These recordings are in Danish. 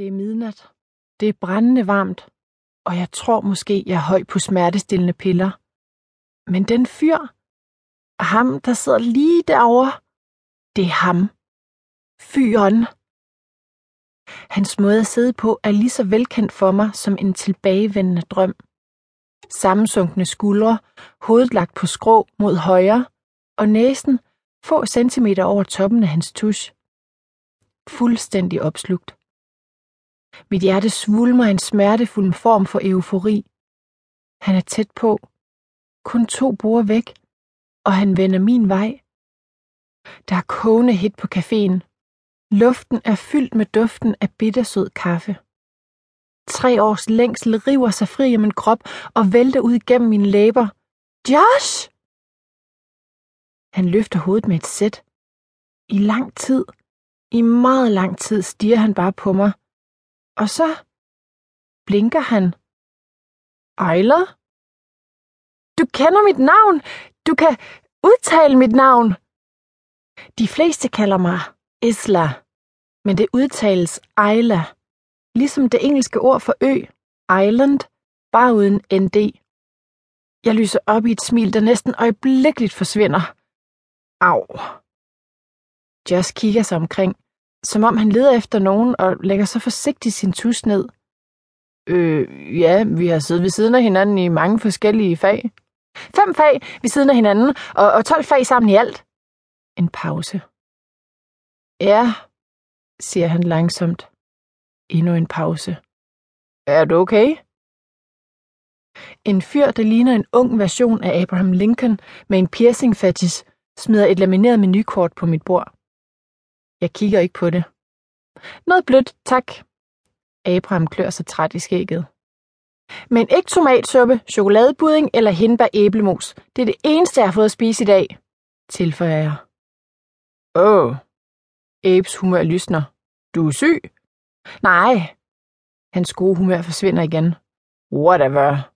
Det er midnat. Det er brændende varmt, og jeg tror måske, jeg er høj på smertestillende piller. Men den fyr, ham, der sidder lige derovre, det er ham. Fyren. Hans måde at sidde på er lige så velkendt for mig som en tilbagevendende drøm. Sammensunkne skuldre, hovedet lagt på skrå mod højre, og næsen få centimeter over toppen af hans tusch. Fuldstændig opslugt. Mit hjerte svulmer en smertefuld form for eufori. Han er tæt på. Kun to borde væk, og han vender min vej. Der er kogende hit på caféen. Luften er fyldt med duften af bittersød kaffe. Tre års længsel river sig fri af min krop og vælter ud gennem mine læber. Josh! Han løfter hovedet med et sæt. I lang tid, i meget lang tid, stiger han bare på mig. Og så blinker han. Ejler? Du kender mit navn! Du kan udtale mit navn! De fleste kalder mig Isla, men det udtales Ejla, ligesom det engelske ord for ø, island, bare uden nd. Jeg lyser op i et smil, der næsten øjeblikkeligt forsvinder. Au. Just kigger sig omkring, som om han leder efter nogen og lægger så forsigtigt sin tus ned. Øh, ja, vi har siddet ved siden af hinanden i mange forskellige fag. Fem fag ved siden af hinanden, og, og 12 fag sammen i alt. En pause. Ja, siger han langsomt. Endnu en pause. Er du okay? En fyr, der ligner en ung version af Abraham Lincoln med en piercing fetish, smider et lamineret menukort på mit bord. Jeg kigger ikke på det. Noget blødt, tak. Abraham klør sig træt i skægget. Men ikke tomatsuppe, chokoladebudding eller hindbær æblemos. Det er det eneste, jeg har fået at spise i dag, tilføjer jeg. Åh, oh. Abes humør lysner. Du er syg? Nej. Hans gode humør forsvinder igen. Whatever.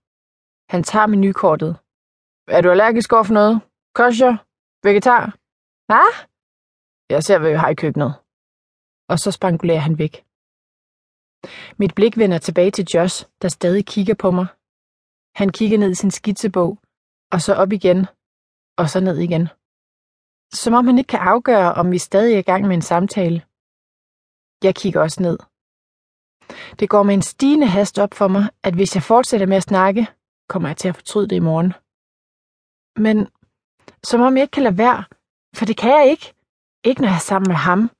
Han tager menukortet. Er du allergisk over for noget? Kosher? Vegetar? Hvad? Jeg ser, hvad vi har i køkkenet. Og så spangulerer han væk. Mit blik vender tilbage til Josh, der stadig kigger på mig. Han kigger ned i sin skitsebog, og så op igen, og så ned igen. Som om han ikke kan afgøre, om vi stadig er i gang med en samtale. Jeg kigger også ned. Det går med en stigende hast op for mig, at hvis jeg fortsætter med at snakke, kommer jeg til at fortryde det i morgen. Men som om jeg ikke kan lade være, for det kan jeg ikke. Ikke når jeg er sammen med ham.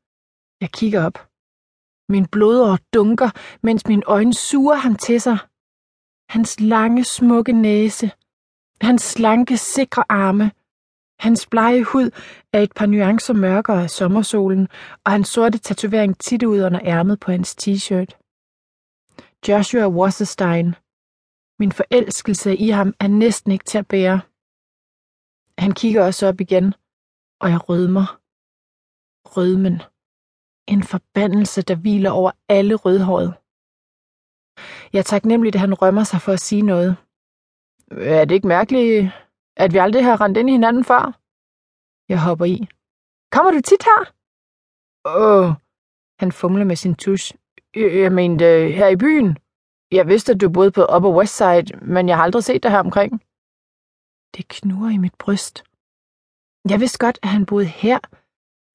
Jeg kigger op. Min blodår dunker, mens mine øjne suger ham til sig. Hans lange, smukke næse. Hans slanke, sikre arme. Hans blege hud er et par nuancer mørkere af sommersolen, og hans sorte tatovering tit ud under ærmet på hans t-shirt. Joshua Wasserstein. Min forelskelse i ham er næsten ikke til at bære. Han kigger også op igen, og jeg rødmer. Rødmen. En forbandelse, der hviler over alle rødhåret. Jeg er taknemmelig, at han rømmer sig for at sige noget. Er det ikke mærkeligt, at vi aldrig har rendt ind i hinanden før? Jeg hopper i. Kommer du tit her? Åh, han fumler med sin tusch. Jeg mente, øh, her i byen. Jeg vidste, at du boede på Upper West Side, men jeg har aldrig set dig her omkring. Det knurrer i mit bryst. Jeg vidste godt, at han boede her,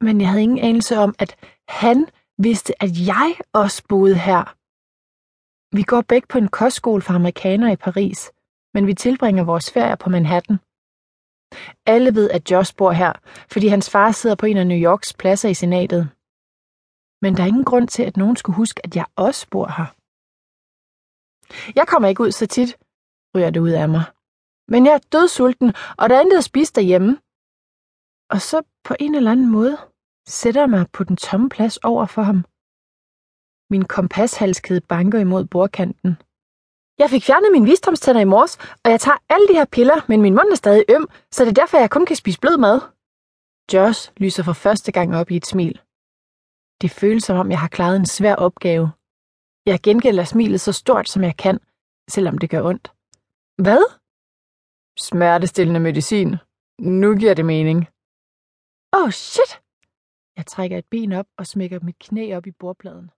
men jeg havde ingen anelse om, at han vidste, at jeg også boede her. Vi går begge på en kostskole for amerikanere i Paris, men vi tilbringer vores ferie på Manhattan. Alle ved, at Josh bor her, fordi hans far sidder på en af New Yorks pladser i senatet. Men der er ingen grund til, at nogen skulle huske, at jeg også bor her. Jeg kommer ikke ud så tit, ryger det ud af mig. Men jeg er dødsulten, og der er intet at spise derhjemme. Og så på en eller anden måde sætter mig på den tomme plads over for ham. Min kompashalskede banker imod bordkanten. Jeg fik fjernet mine visdomstænder i morges, og jeg tager alle de her piller, men min mund er stadig øm, så det er derfor, jeg kun kan spise blød mad. Josh lyser for første gang op i et smil. Det føles som om, jeg har klaret en svær opgave. Jeg gengælder smilet så stort, som jeg kan, selvom det gør ondt. Hvad? Smertestillende medicin. Nu giver det mening. Oh shit! Jeg trækker et ben op og smækker mit knæ op i bordpladen.